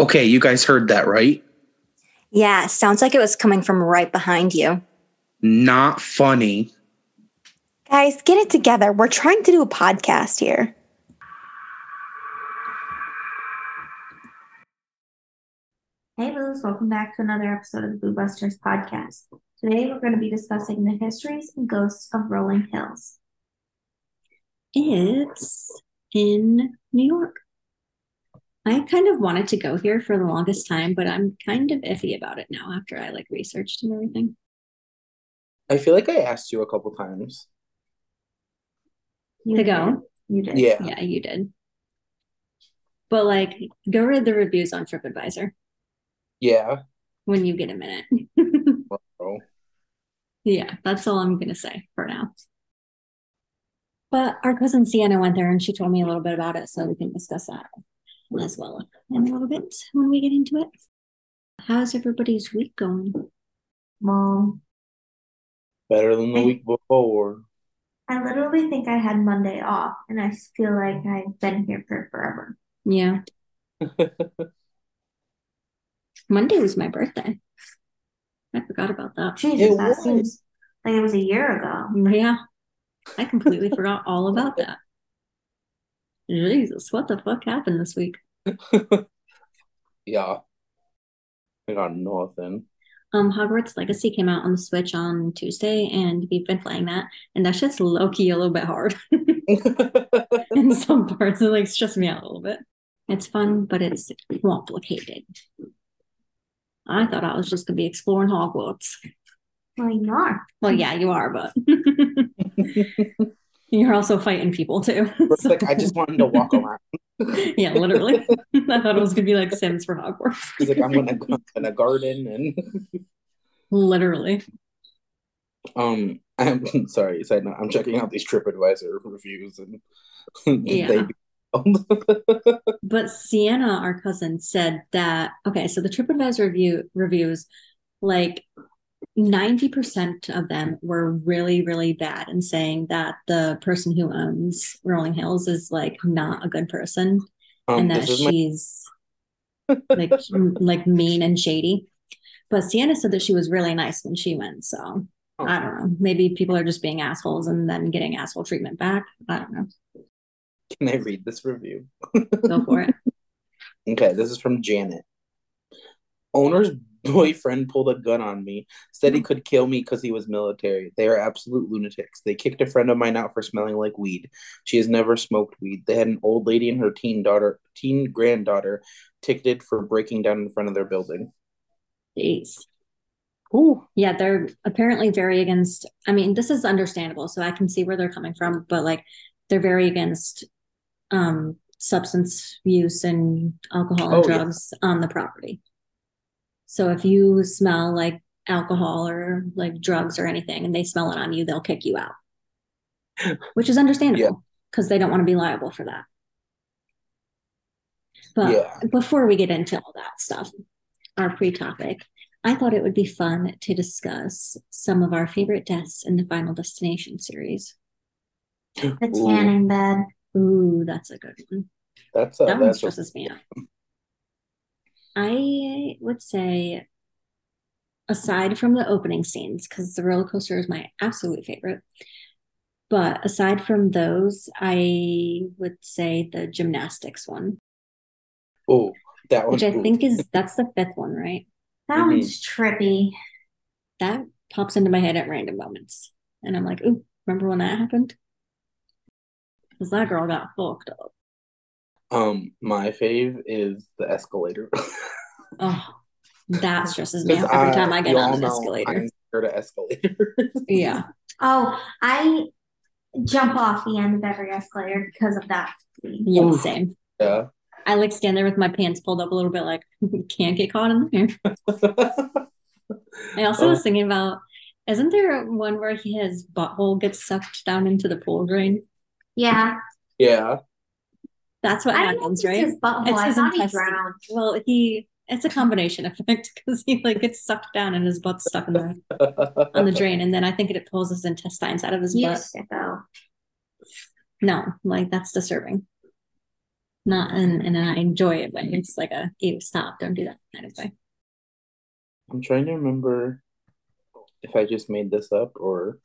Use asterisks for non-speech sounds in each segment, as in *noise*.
Okay, you guys heard that, right? Yeah, sounds like it was coming from right behind you. Not funny. Guys, get it together. We're trying to do a podcast here. Hey Boos, welcome back to another episode of the Boo Busters podcast. Today we're going to be discussing the histories and ghosts of Rolling Hills. It's in New York. I kind of wanted to go here for the longest time, but I'm kind of iffy about it now after I like researched and everything. I feel like I asked you a couple times. You To did. go? You did. Yeah. Yeah, you did. But like, go read the reviews on TripAdvisor Yeah. when you get a minute. Bro. yeah, that's all I'm gonna say for now. But our cousin Sienna went there and she told me a little bit about it, so we can discuss that as well in a little bit when we get into it. How's everybody's week going? Well, Better than the week before. I literally think I had Monday off, and I feel like I've been here for forever. Yeah, *laughs* Monday was my birthday. I forgot about that. Jesus, It that was. seems like it was a year ago. Yeah, I completely forgot all about that. Jesus, what the fuck happened this week? *laughs* yeah. I got nothing. Um, Hogwarts Legacy came out on the Switch on Tuesday, and we've been playing that, and that shit's low key a little bit hard *laughs* in *laughs* some parts. It like stressed me out a little bit. It's fun, but it's complicated. I thought I was just gonna be exploring Hogwarts. Well, you are. Well, yeah, you are, but you're also fighting people too. *laughs* It's like I just wanted to walk around. *laughs* yeah, literally. *laughs* I thought it was gonna be like Sims for Hogwarts. He's like, I'm gonna go in a garden and Literally. um I'm sorry, side note, I'm checking out these TripAdvisor reviews and Yeah. they But Sienna, our cousin, said that okay, so the TripAdvisor review reviews, like 90% of them were really, really bad and saying that the person who owns Rolling Hills is like not a good person um and that is my she's like *laughs* like mean and shady. But Sienna said that she was really nice when she went, so I don't know. Maybe people are just being assholes and then getting asshole treatment back. I don't know. can I read this review? Go for it. *laughs* Okay, this is from Janet. Owner's boyfriend pulled a gun on me, said he could kill me because he was military. They are absolute lunatics. They kicked a friend of mine out for smelling like weed. She has never smoked weed. They had an old lady and her teen daughter, teen granddaughter, ticketed for breaking down in front of their building. Jeez. Ooh. Yeah, they're apparently very against. I mean, this is understandable, so I can see where they're coming from, but like they're very against um substance use and alcohol and Oh, yeah. drugs on the property. So if you smell like alcohol or like drugs or anything and they smell it on you, they'll kick you out. *laughs* Which is understandable because they don't want to be liable for that. But Yeah. before we get into all that stuff, our pre-topic, I thought it would be fun to discuss some of our favorite deaths in the Final Destination series. The tanning bed. Ooh, that's a good one. That's a, That one that's a, stresses me out. I would say, aside from the opening scenes, because the roller coaster is my absolute favorite, but aside from those, I would say the gymnastics one, oh that one. which I think is that's the fifth one, right? That Mhm. one's trippy. That pops into my head at random moments. And I'm like, ooh, remember when that happened? Because that girl got fucked up. Um, my fave is the escalator. *laughs* Oh, that stresses me out every time I get on all an escalator. I'm scared of escalators. *laughs* Yeah. Oh, I jump off the end of every escalator because of that. Yeah, Oof. same. yeah. I like stand there with my pants pulled up a little bit, like *laughs* can't get caught in there. I also Oh. was thinking about, isn't there one where he, his butthole gets sucked down into the pool drain? Yeah. yeah. That's what I don't know happens, if it's right? his butthole. It's I his thought he drowned. Well, he it's a combination effect *laughs* because he like gets sucked down and his butt's stuck in the on the drain, and then I think it pulls his intestines out of his You butt. sicko. No, like that's disturbing. Not in, in I enjoy it way. It's like a ew, stop, don't do that kind of way. I'm trying to remember if I just made this up or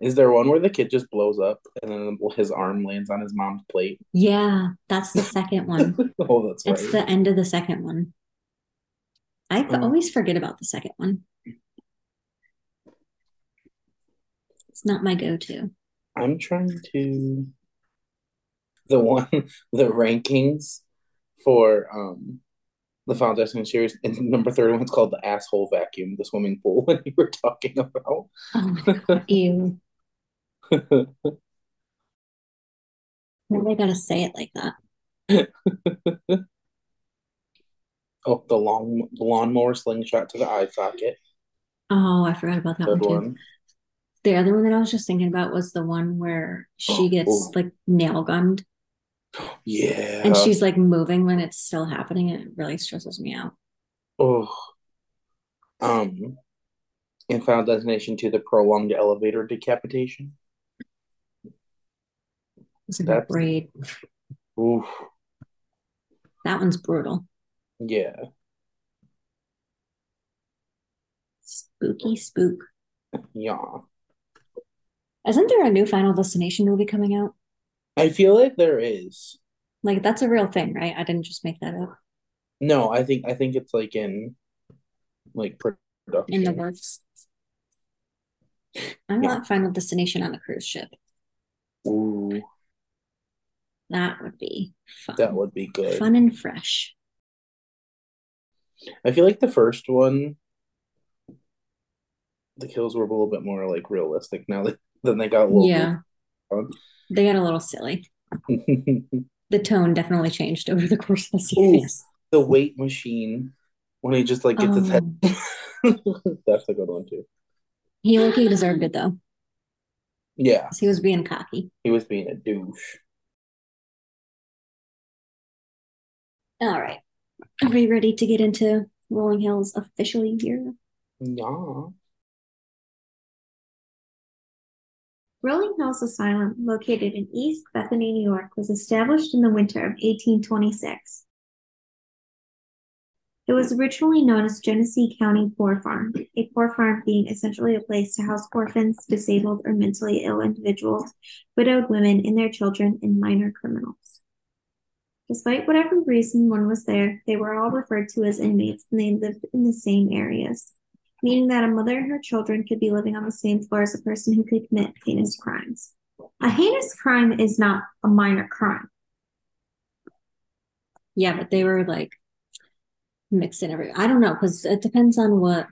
is there one where the kid just blows up and then his arm lands on his mom's plate? Yeah, that's the second one. *laughs* oh, that's It's right. the end of the second one. I Oh. always forget about the second one. It's not my go-to. I'm trying to the one *laughs* the rankings for um the Final Destination series and number 31 is called the asshole vacuum, the swimming pool *laughs* when you were talking about. Oh my God, ew. I gotta say it like that? *laughs* oh, the long the lawnmower slingshot to the eye socket. Oh, I forgot about that Third one too. one. The other one that I was just thinking about was the one where she Oh, gets like nail gunned *gasps* Yeah. and she's like moving when it's still happening and it really stresses me out. oh um in Final Destination to the prolonged elevator decapitation. Like That's- great. Oof. That one's brutal. Yeah. Spooky spook. Yeah. Isn't there a new Final Destination movie coming out? I feel like there is. Like that's a real thing, right? I didn't just make that up. No, I think I think it's like in like production. In the works. I Yeah. want Final Destination on a cruise ship. Ooh, That would be fun. that would be good. Fun and fresh. I feel like the first one, the kills were a little bit more like realistic now that then they got a little Yeah. They got a little silly. *laughs* The tone definitely changed over the course of the series. the weight machine when he just like gets his head. Oh, *laughs* That's a good one too. he look he deserved it though. Yeah, He was being cocky. he was being a douche. All right. Are we ready to get into Rolling Hills officially here? Yeah. Rolling Hills Asylum, located in East Bethany, New York, was established in the winter of 1826. It was originally known as Genesee County Poor Farm, a poor farm being essentially a place to house orphans, disabled, or mentally ill individuals, widowed women and their children, and minor criminals. Despite whatever reason one was there, they were all referred to as inmates and they lived in the same areas meaning that a mother and her children could be living on the same floor as a person who could commit heinous crimes. A heinous crime is not a minor crime. Yeah, but they were like mixed in every I don't know, because it depends on what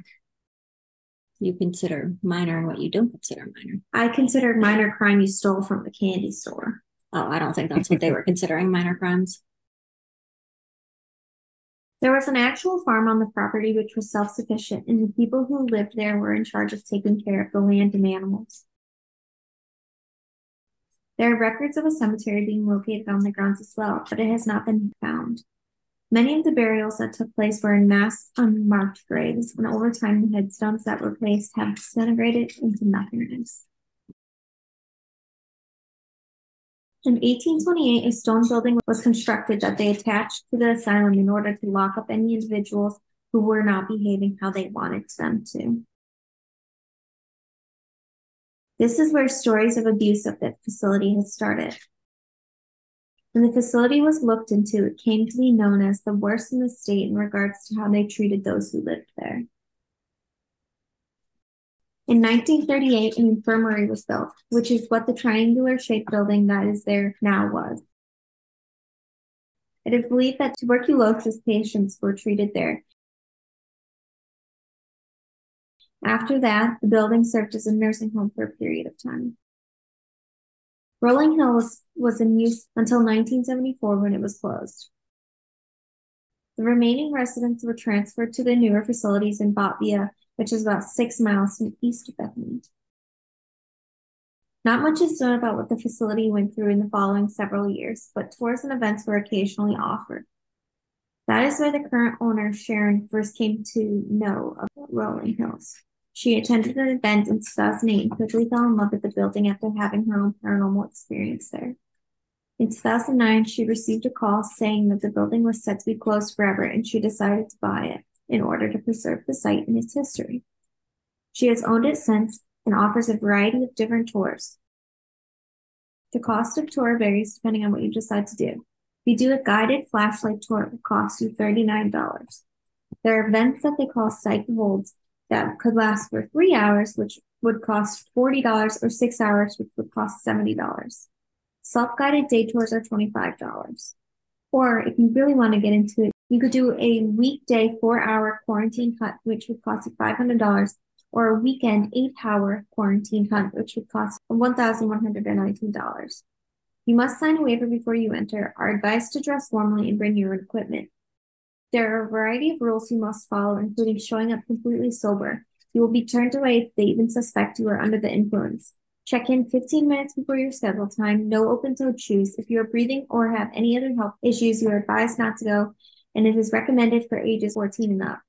you consider minor and what you don't consider minor. I consider minor crime you stole from the candy store. Oh, I don't think that's what they were *laughs* considering minor crimes. There was an actual farm on the property which was self sufficient, and the people who lived there were in charge of taking care of the land and animals. There are records of a cemetery being located on the grounds as well, but it has not been found. Many of the burials that took place were in mass unmarked graves, and over time the headstones that were placed have disintegrated into nothingness. In 1828, a stone building was constructed that they attached to the asylum in order to lock up any individuals who were not behaving how they wanted them to. This is where stories of abuse at the facility had started. When the facility was looked into, it came to be known as the worst in the state in regards to how they treated those who lived there. In 1938, an infirmary was built, which is what the triangular shaped building that is there now was. It is believed that tuberculosis patients were treated there. After that, the building served as a nursing home for a period of time. Rolling Hill was, was in use until 1974 when it was closed. The remaining residents were transferred to the newer facilities in Batavia, which is about six miles from east of Bethany. Not much is known about what the facility went through in the following several years, but tours and events were occasionally offered. That is where the current owner, Sharon, first came to know of Rolling Hills. She attended an event in 2008 and quickly fell in love with the building after having her own paranormal experience there. In 2009, she received a call saying that the building was set to be closed forever and she decided to buy it in order to preserve the site and its history. She has owned it since and offers a variety of different tours. The cost of tour varies depending on what you decide to do. If you do a guided flashlight tour, it will cost you $39. There are events that they call psych holds that could last for three hours, which would cost $40, or six hours, which would cost $70. Self guided day tours are $25. Or if you really want to get into it, you could do a weekday four hour quarantine hunt, which would cost you $500, or a weekend eight hour quarantine hunt, which would cost $1,119. You must sign a waiver before you enter, are advised to dress warmly, and bring your own equipment. There are a variety of rules you must follow, including showing up completely sober. You will be turned away if they even suspect you are under the influence. Check in 15 minutes before your scheduled time. No open toed shoes. If you are breathing or have any other health issues, you are advised not to go, and it is recommended for ages 14 and up.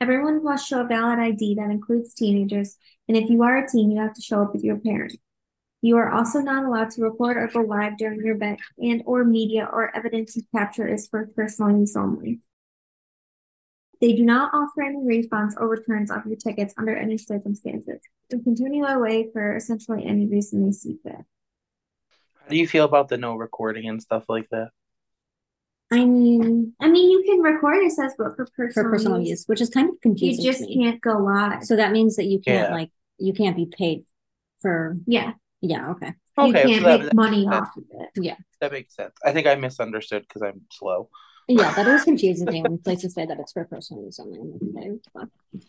Everyone must show a valid ID that includes teenagers, and if you are a teen, you have to show up with your parent. You are also not allowed to record or go live during your event, and or media or evidence you capture is for personal use only. They do not offer any refunds or returns of your tickets under any circumstances. They continue away for essentially any reason they see fit. How do you feel about the no recording and stuff like that? I mean, I mean, you can record it says, but for personal, for personal use, use, which is kind of confusing. you just to me. can't go live. So that means that you can't Yeah. like you can't be paid for yeah, yeah, okay. you Okay, can't so that- make that money makes off of it. Yeah. That makes sense. I think I misunderstood because I'm slow. Yeah, that always confuses me *laughs* when places say that it's for personal use only. Okay, what the fuck?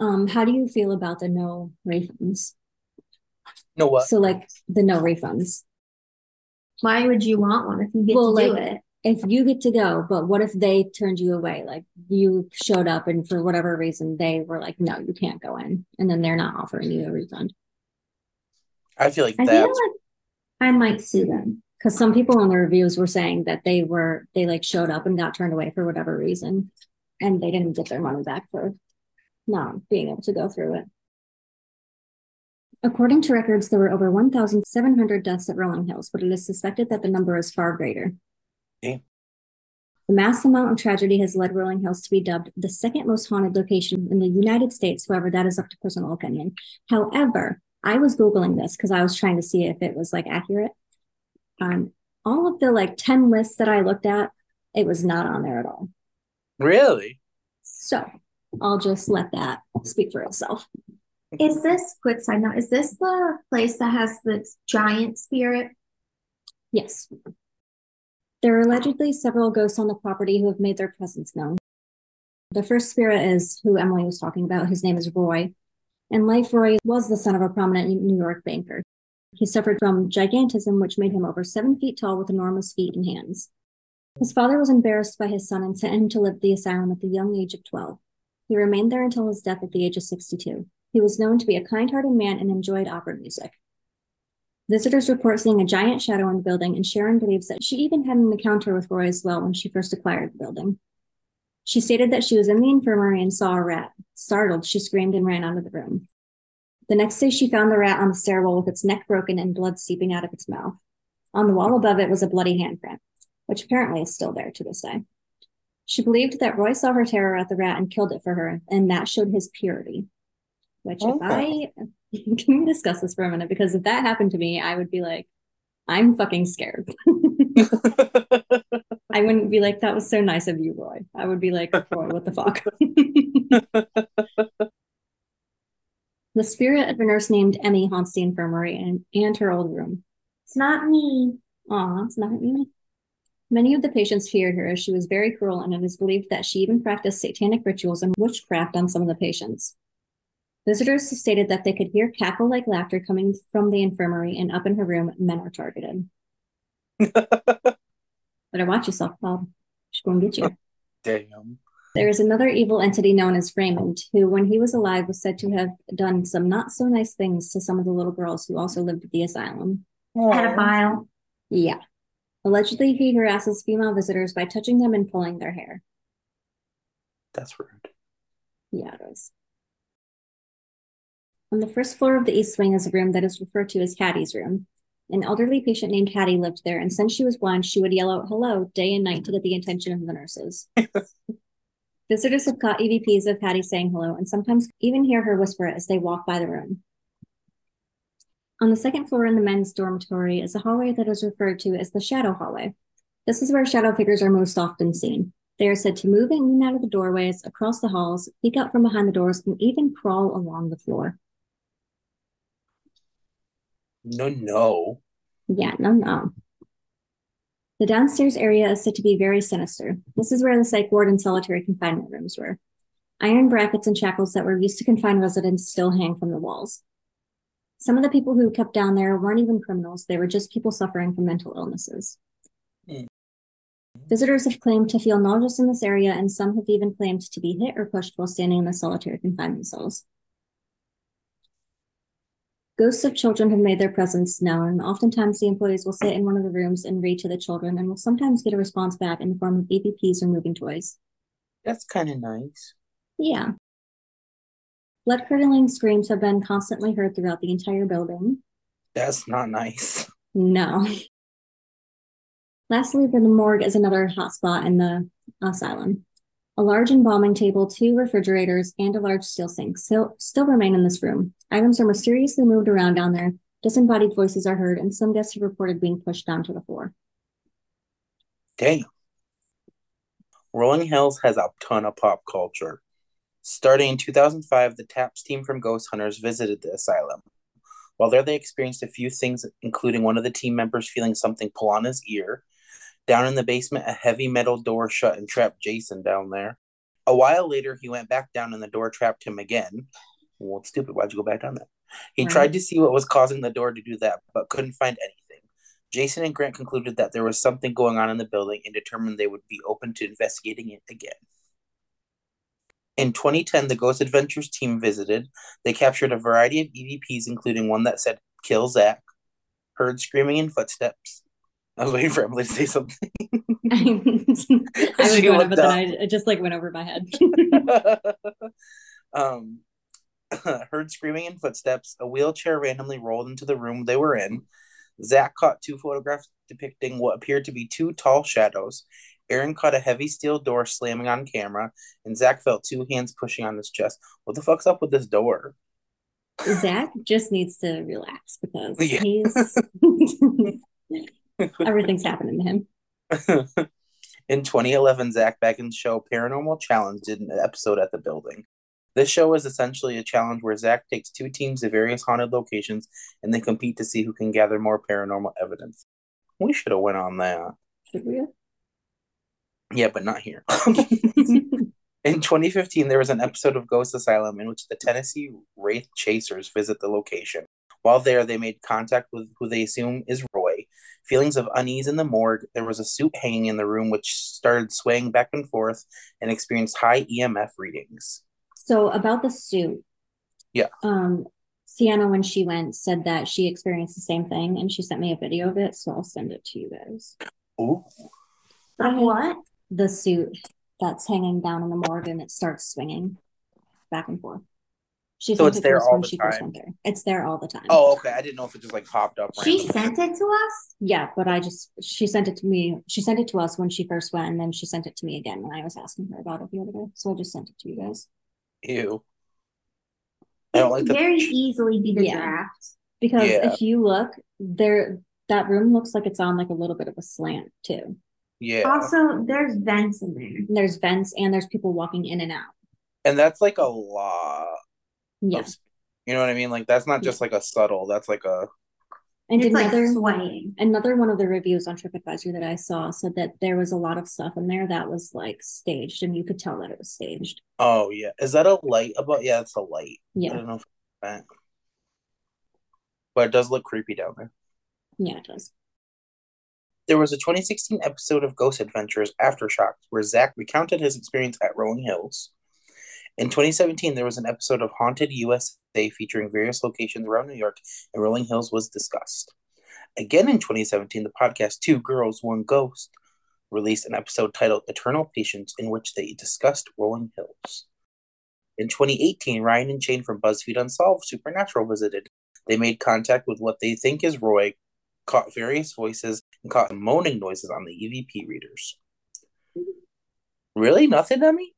Um, how do you feel about the no refunds? No what? So like the no refunds. Why would you want one if you get Well, to do it? If you get to go, but what if they turned you away? Like you showed up and for whatever reason they were like, no, you can't go in, and then they're not offering you a refund. I feel like that. I feel like I might sue them. Because some people in the reviews were saying that they were they like showed up and got turned away for whatever reason, and they didn't get their money back for not being able to go through it. According to records, there were over 1,700 deaths at Rolling Hills, but it is suspected that the number is far greater. Okay. The mass amount of tragedy has led Rolling Hills to be dubbed the second most haunted location in the United States. However, that is up to personal opinion. However, I was Googling this because I was trying to see if it was like accurate. Um, all of the like 10 lists that I looked at, it was not on there at all. really. So I'll just let that speak for itself. Is this quick side note? Is this the place that has the giant spirit? Yes. There are allegedly several ghosts on the property who have made their presence known. The first spirit is who Emily was talking about. His name is Roy. And Life Roy was the son of a prominent New York banker. He suffered from gigantism, which made him over seven feet tall with enormous feet and hands. His father was embarrassed by his son and sent him to live at the asylum at the young age of 12. He remained there until his death at the age of 62. He was known to be a kind hearted man and enjoyed opera music. Visitors report seeing a giant shadow in the building, and Sharon believes that she even had an encounter with Roy as well when she first acquired the building. She stated that she was in the infirmary and saw a rat. Startled, she screamed and ran out of the room. The next day, she found the rat on the stairwell with its neck broken and blood seeping out of its mouth. On the wall above it was a bloody handprint, which apparently is still there to this day. She believed that Roy saw her terror at the rat and killed it for her, and that showed his purity. Which, if I *laughs* can we discuss this for a minute? Because if that happened to me, I would be like, I'm fucking scared. *laughs* I wouldn't be like, that was so nice of you, Roy. I would be like, Roy, what the fuck? *laughs* the spirit of a nurse named Emmy haunts the infirmary and, and her old room. It's not me. Aw, it's not me. Many of the patients feared her as she was very cruel, and it is believed that she even practiced satanic rituals and witchcraft on some of the patients. Visitors stated that they could hear cackle like laughter coming from the infirmary, and up in her room, men are targeted. *laughs* Better watch yourself, Bob. She's going to get you. *laughs* Damn. There is another evil entity known as Raymond, who, when he was alive, was said to have done some not so nice things to some of the little girls who also lived at the asylum. Pedophile. Yeah. Allegedly, he harasses female visitors by touching them and pulling their hair. That's rude. Yeah, it is. On the first floor of the East Wing is a room that is referred to as Hattie's room. An elderly patient named Hattie lived there, and since she was blind, she would yell out hello day and night to get the attention of the nurses. *laughs* Visitors have caught EVPs of Hattie saying hello and sometimes even hear her whisper it as they walk by the room. On the second floor in the men's dormitory is a hallway that is referred to as the shadow hallway. This is where shadow figures are most often seen. They are said to move in and out of the doorways, across the halls, peek out from behind the doors, and even crawl along the floor. No, no. Yeah, no, no. The downstairs area is said to be very sinister. This is where the psych ward and solitary confinement rooms were. Iron brackets and shackles that were used to confine residents still hang from the walls. Some of the people who kept down there weren't even criminals, they were just people suffering from mental illnesses. Hmm. Visitors have claimed to feel nauseous in this area, and some have even claimed to be hit or pushed while standing in the solitary confinement cells. Ghosts of children have made their presence known. Oftentimes, the employees will sit in one of the rooms and read to the children, and will sometimes get a response back in the form of EVPs or moving toys. That's kind of nice. Yeah. Blood curdling screams have been constantly heard throughout the entire building. That's not nice. No. Lastly, the morgue is another hotspot in the asylum. A large embalming table, two refrigerators, and a large steel sink still, still remain in this room. Items are mysteriously moved around down there, disembodied voices are heard, and some guests have reported being pushed down to the floor. Damn. Rolling Hills has a ton of pop culture. Starting in 2005, the TAPS team from Ghost Hunters visited the asylum. While there, they experienced a few things, including one of the team members feeling something pull on his ear. Down in the basement, a heavy metal door shut and trapped Jason down there. A while later, he went back down and the door trapped him again. Well, it's stupid. Why'd you go back down there? He Right. tried to see what was causing the door to do that, but couldn't find anything. Jason and Grant concluded that there was something going on in the building and determined they would be open to investigating it again. In 2010, the Ghost Adventures team visited. They captured a variety of EVPs, including one that said, Kill Zak, heard screaming and footsteps. I was waiting for Emily to say something. *laughs* I was *laughs* going, looked but then. I, it just like went over my head. *laughs* um, heard screaming and footsteps. A wheelchair randomly rolled into the room they were in. Zak caught two photographs depicting what appeared to be two tall shadows. Aaron caught a heavy steel door slamming on camera, and Zak felt two hands pushing on his chest. What the fuck's up with this door? Zak just needs to relax because Yeah. he's everything's happening to him. *laughs* In 2011, Zak Bagans' show Paranormal Challenge did an episode at the building. This show is essentially a challenge where Zak takes two teams to various haunted locations and they compete to see who can gather more paranormal evidence. We should have went on that. Should we? Yeah, but not here. *laughs* *laughs* In 2015, there was an episode of Ghost Asylum in which the Tennessee Wraith Chasers visit the location. While there, they made contact with who they assume is Roy. Feelings of unease in the morgue. There was a suit hanging in the room which started swaying back and forth and experienced high EMF readings. So about the suit. Yeah. Um, Sienna, when she went, said that she experienced the same thing, and she sent me a video of it, so I'll send it to you guys. Ooh. Of what? The suit that's hanging down in the morgue and it starts swinging back and forth. She So sent it's it to there us all when the she first time? went there. It's there all the time. Oh, okay. I didn't know if it just like popped up. She randomly. sent it to us? Yeah, but I just she sent it to me. She sent it to us when she first went, and then she sent it to me again when I was asking her about it the other day. So I just sent it to you guys Ew. I don't like the. very easily be the Yeah. draft. because Yeah. if you look there, that room looks like it's on like a little bit of a slant too. Yeah. Also, there's vents in there. There's vents and there's people walking in and out. And that's like a lot. Yeah, Of, you know what I mean? Like that's not just like a subtle. That's like a. and it's like another swaying. another one of the reviews on TripAdvisor that I saw said that there was a lot of stuff in there that was like staged, and you could tell that it was staged. Oh yeah. Is that a light about? Yeah, it's a light. Yeah, I Yeah, don't know if it's that. But it does look creepy down there. yeah, it does. There was a 2016 episode of Ghost Adventures Aftershocks where Zak recounted his experience at Rolling Hills. In 2017, there was an episode of Haunted USA featuring various locations around New York, and Rolling Hills was discussed. Again in 2017, the podcast Two Girls, One Ghost released an episode titled Eternal Patience, in which they discussed Rolling Hills. In 2018, Ryan and Shane from BuzzFeed Unsolved Supernatural visited. They made contact with what they think is Roy, caught various voices and caught moaning noises on the EVP readers. Really? Nothing, Emmy?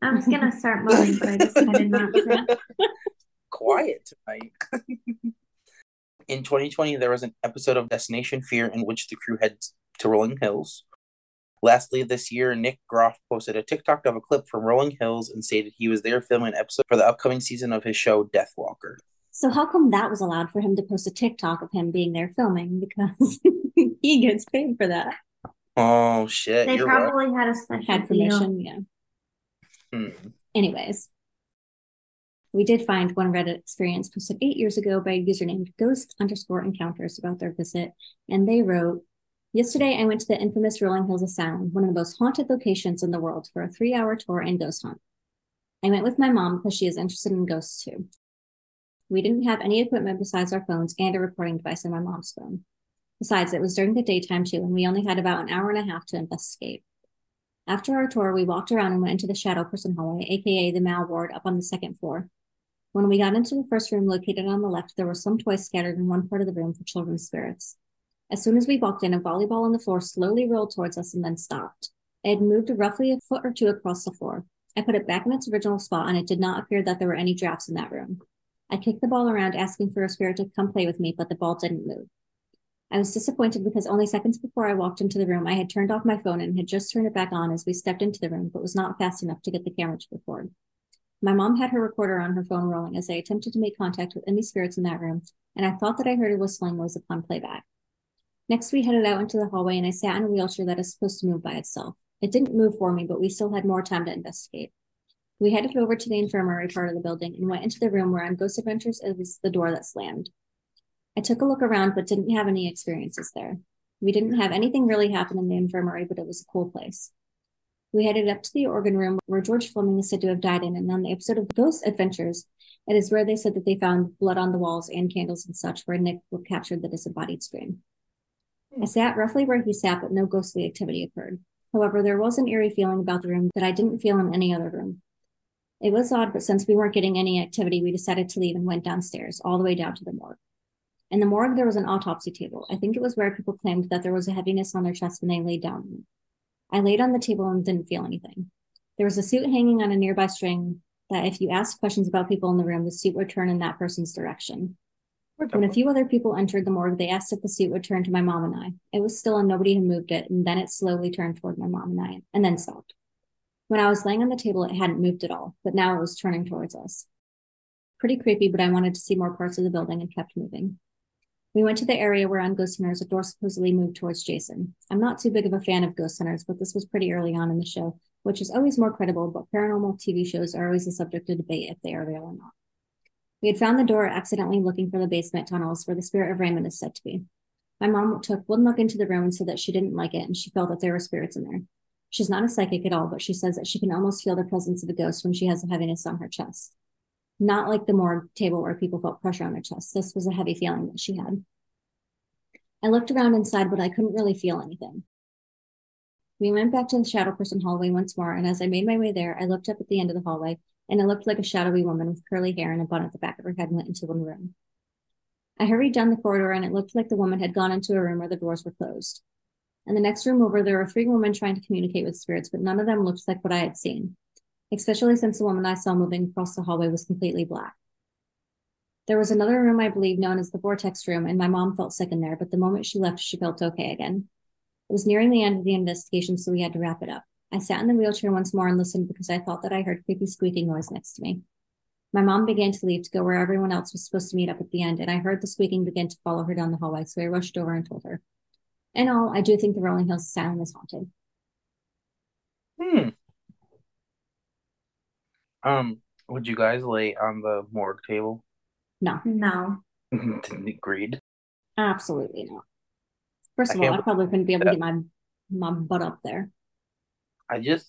I was gonna start moaning, but I decided not to. *laughs* Quiet tonight. *laughs* in 2020, there was an episode of Destination Fear in which the crew heads to Rolling Hills. Lastly, this year, Nick Groff posted a TikTok of a clip from Rolling Hills and stated he was there filming an episode for the upcoming season of his show Deathwalker. So how come that was allowed for him to post a TikTok of him being there filming? Because *laughs* he gets paid for that. Oh shit! They you're right. probably had a special Had deal. permission, yeah. Hmm. Anyways, we did find one Reddit experience posted eight years ago by a user named Ghost underscore Encounters about their visit, and they wrote, "Yesterday, I went to the infamous Rolling Hills Asylum, one of the most haunted locations in the world, for a three-hour tour and ghost hunt. I went with my mom because she is interested in ghosts too. We didn't have any equipment besides our phones and a recording device in my mom's phone. Besides, it was during the daytime too, and we only had about an hour and a half to investigate." After our tour, we walked around and went into the shadow person hallway, aka the Mal ward, up on the second floor. When we got into the first room located on the left, there were some toys scattered in one part of the room for children's spirits. As soon as we walked in, a volleyball on the floor slowly rolled towards us and then stopped. It had moved roughly a foot or two across the floor. I put it back in its original spot, and it did not appear that there were any drafts in that room. I kicked the ball around, asking for a spirit to come play with me, but the ball didn't move. I was disappointed because only seconds before I walked into the room, I had turned off my phone and had just turned it back on as we stepped into the room, but was not fast enough to get the camera to record. My mom had her recorder on her phone rolling as I attempted to make contact with any spirits in that room, and I thought that I heard a whistling noise upon playback. Next, we headed out into the hallway, and I sat in a wheelchair that is supposed to move by itself. It didn't move for me, but we still had more time to investigate. We headed over to the infirmary part of the building and went into the room where on Ghost Adventures it was the door that slammed. I took a look around but didn't have any experiences there. We didn't have anything really happen in the infirmary, but it was a cool place. We headed up to the organ room where George Fleming is said to have died in, and on the episode of Ghost Adventures, it is where they said that they found blood on the walls and candles and such, where Nick captured the disembodied scream. I hmm. sat roughly where he sat, but no ghostly activity occurred. However, there was an eerie feeling about the room that I didn't feel in any other room. It was odd, but since we weren't getting any activity, we decided to leave and went downstairs, all the way down to the morgue. In the morgue, there was an autopsy table. I think it was where people claimed that there was a heaviness on their chest when they laid down. I laid on the table and didn't feel anything. There was a suit hanging on a nearby string that if you asked questions about people in the room, the suit would turn in that person's direction. When a few other people entered the morgue, they asked if the suit would turn to my mom and I. It was still and nobody had moved it, and then it slowly turned toward my mom and I, and then stopped. When I was laying on the table, it hadn't moved at all, but now it was turning towards us. Pretty creepy, but I wanted to see more parts of the building and kept moving. We went to the area where on Ghost Hunters a door supposedly moved towards Jason. I'm not too big of a fan of Ghost Hunters, but this was pretty early on in the show, which is always more credible, but paranormal TV shows are always a subject of debate if they are real or not. We had found the door accidentally looking for the basement tunnels where the spirit of Raymond is said to be. My mom took one look into the room and said that she didn't like it and she felt that there were spirits in there. She's not a psychic at all, but she says that she can almost feel the presence of a ghost when she has a heaviness on her chest. Not like the morgue table where people felt pressure on their chest. This was a heavy feeling that she had. I looked around inside, but I couldn't really feel anything. We went back to the shadow person hallway once more, and as I made my way there, I looked up at the end of the hallway, and it looked like a shadowy woman with curly hair and a bun at the back of her head went into one room. I hurried down the corridor, and it looked like the woman had gone into a room where the doors were closed. In the next room over, there were three women trying to communicate with spirits, but none of them looked like what I had seen, especially since the woman I saw moving across the hallway was completely black. There was another room, I believe, known as the vortex room, and my mom felt sick in there, but the moment she left, she felt okay again. It was nearing the end of the investigation, so we had to wrap it up. I sat in the wheelchair once more and listened because I thought that I heard creepy squeaking noise next to me. My mom began to leave to go where everyone else was supposed to meet up at the end, and I heard the squeaking begin to follow her down the hallway, so I rushed over and told her. In all, I do think the Rolling Hills Asylum is haunted. Hmm. Um, would you guys lay on the morgue table? No, No. *laughs* Agreed. absolutely not. First I of all, I probably couldn't be able to get my my butt up there I just,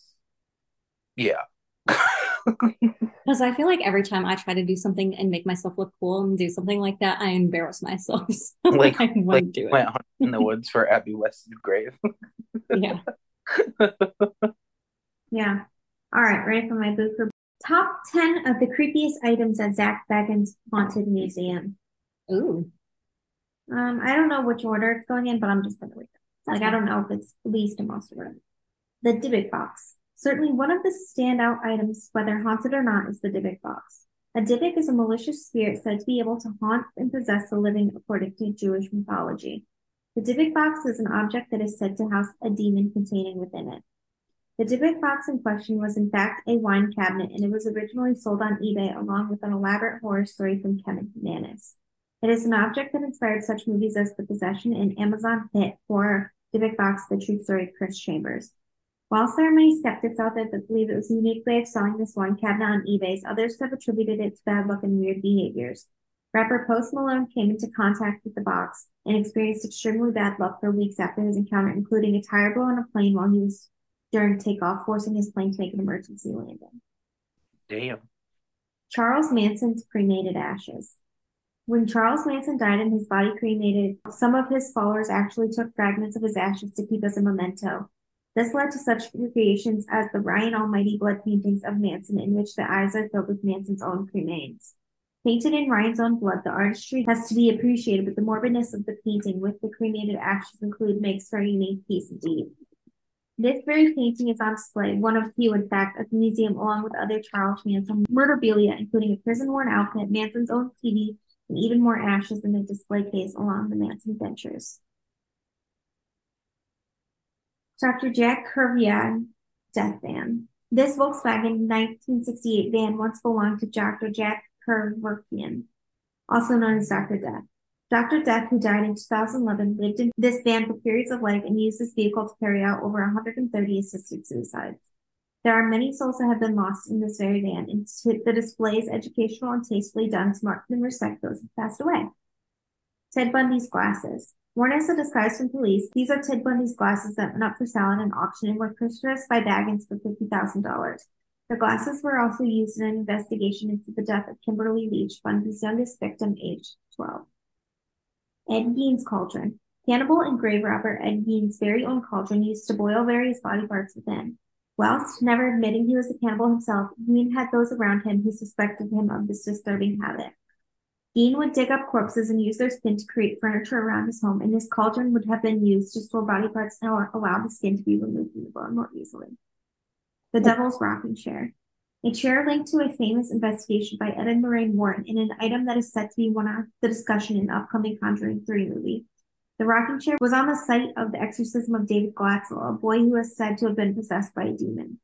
yeah. *laughs* because I feel like every time I try to do something and make myself look cool and do something like that, I embarrass myself. *laughs* So Like- I wouldn't like do it. went in the woods for Abby West's grave. Yeah. Yeah. All right, ready for my boo for top 10 of the creepiest items at Zak Bagans Haunted Museum. Ooh. Um, I don't know which order it's going in, but I'm just gonna read it. Like I don't know if it's least and most order. The Dybbuk box. Certainly one of the standout items, whether haunted or not, is the Dybbuk box. A Dybbuk is a malicious spirit said to be able to haunt and possess the living according to Jewish mythology. The Dybbuk box is an object that is said to house a demon containing within it. The Dybbuk box in question was in fact a wine cabinet, and it was originally sold on eBay along with an elaborate horror story from Kenneth Mannis. It is an object that inspired such movies as The Possession and Amazon hit horror Dybbuk box, The True Story of Chris Chambers. Whilst there are many skeptics out there that believe it was a unique way of selling this wine cabinet on eBay, others have attributed it to bad luck and weird behaviors. Rapper Post Malone came into contact with the box and experienced extremely bad luck for weeks after his encounter, including a tire blow on a plane while he was during takeoff, forcing his plane to make an emergency landing. Damn. Charles Manson's cremated ashes. When Charles Manson died and his body cremated, some of his followers actually took fragments of his ashes to keep as a memento. This led to such creations as the Ryan Almighty blood paintings of Manson, in which the eyes are filled with Manson's own cremains. Painted in Ryan's own blood, the artistry has to be appreciated, but the morbidness of the painting with the cremated ashes included makes for a unique piece indeed. This very painting is on display, one of few in fact, at the museum along with other Charles Manson murderabilia, including a prison-worn outfit, Manson's own TV, and even more ashes in a display case along the Manson dentures. Dr. Jack Kevorkian death van. This Volkswagen 1968 van once belonged to Dr. Jack Kevorkian, also known as Dr. Death. Dr. Death, who died in 2011, lived in this van for periods of life and used this vehicle to carry out over 130 assisted suicides. There are many souls that have been lost in this very van, and the display is educational and tastefully done to mark and respect those who passed away. Ted Bundy's glasses. Worn as a disguise from police, these are Ted Bundy's glasses that went up for sale at an auction and were purchased by Bagans for $50,000. The glasses were also used in an investigation into the death of Kimberly Leach, Bundy's youngest victim, aged 12. Ed Gein's cauldron. Cannibal and grave robber Ed Gein's very own cauldron used to boil various body parts within. Whilst never admitting he was a cannibal himself, Gein had those around him who suspected him of this disturbing habit. Gein would dig up corpses and use their skin to create furniture around his home, and his cauldron would have been used to store body parts and allow the skin to be removed from the bone more easily. The Devil's Rocking Chair. A chair linked to a famous investigation by and Lorraine Warren in an item that is set to be one of the discussion in the upcoming Conjuring 3 movie. The rocking chair was on the site of the exorcism of David Glatzel, a boy who was said to have been possessed by a demon.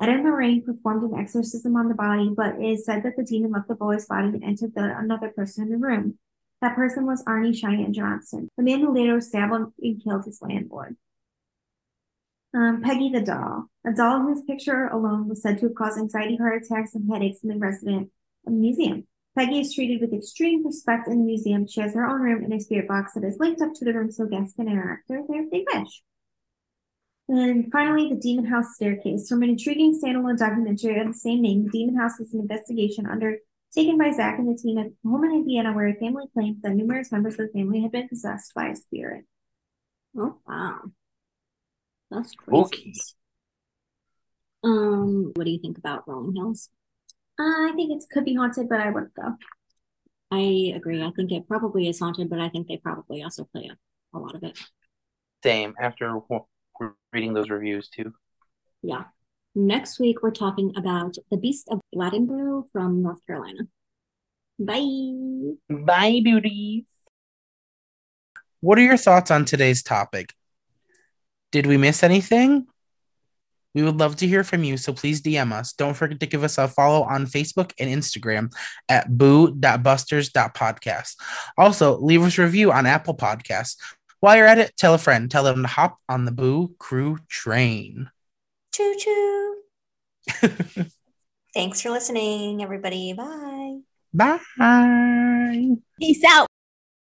Ed and Lorraine performed an exorcism on the body, but it is said that the demon left the boy's body and entered the, another person in the room. That person was Arnie Cheyenne Johnson, the man who later stabbed and killed his landlord. Um, Peggy the doll, a doll whose picture alone was said to have caused anxiety, heart attacks, and headaches in the resident of the museum. Peggy is treated with extreme respect in the museum. She has her own room and a spirit box that is linked up to the room so guests can interact with her if they wish. And finally, the Demon House Staircase. From an intriguing standalone documentary of the same name, the Demon House is an investigation undertaken by Zak and the team at home in Indiana, where a family claimed that numerous members of the family had been possessed by a spirit. Oh wow. That's crazy. Okay. Um, what do you think about Rolling Hills? Uh, I think it could be haunted, but I wouldn't go. I agree. I think it probably is haunted, but I think they probably also play up a lot of it. Same. After reading those reviews too. Yeah. Next week, we're talking about The Beast of Bladenboro from North Carolina. Bye. Bye, beauties. What are your thoughts on today's topic? Did we miss anything? We would love to hear from you, so please DM us. Don't forget to give us a follow on Facebook and Instagram at boo.busters.podcast. Also, leave us a review on Apple Podcasts. While you're at it, tell a friend. Tell them to hop on the Boo Crew train. Choo choo. *laughs* Thanks for listening, everybody. Bye. Bye. Peace out.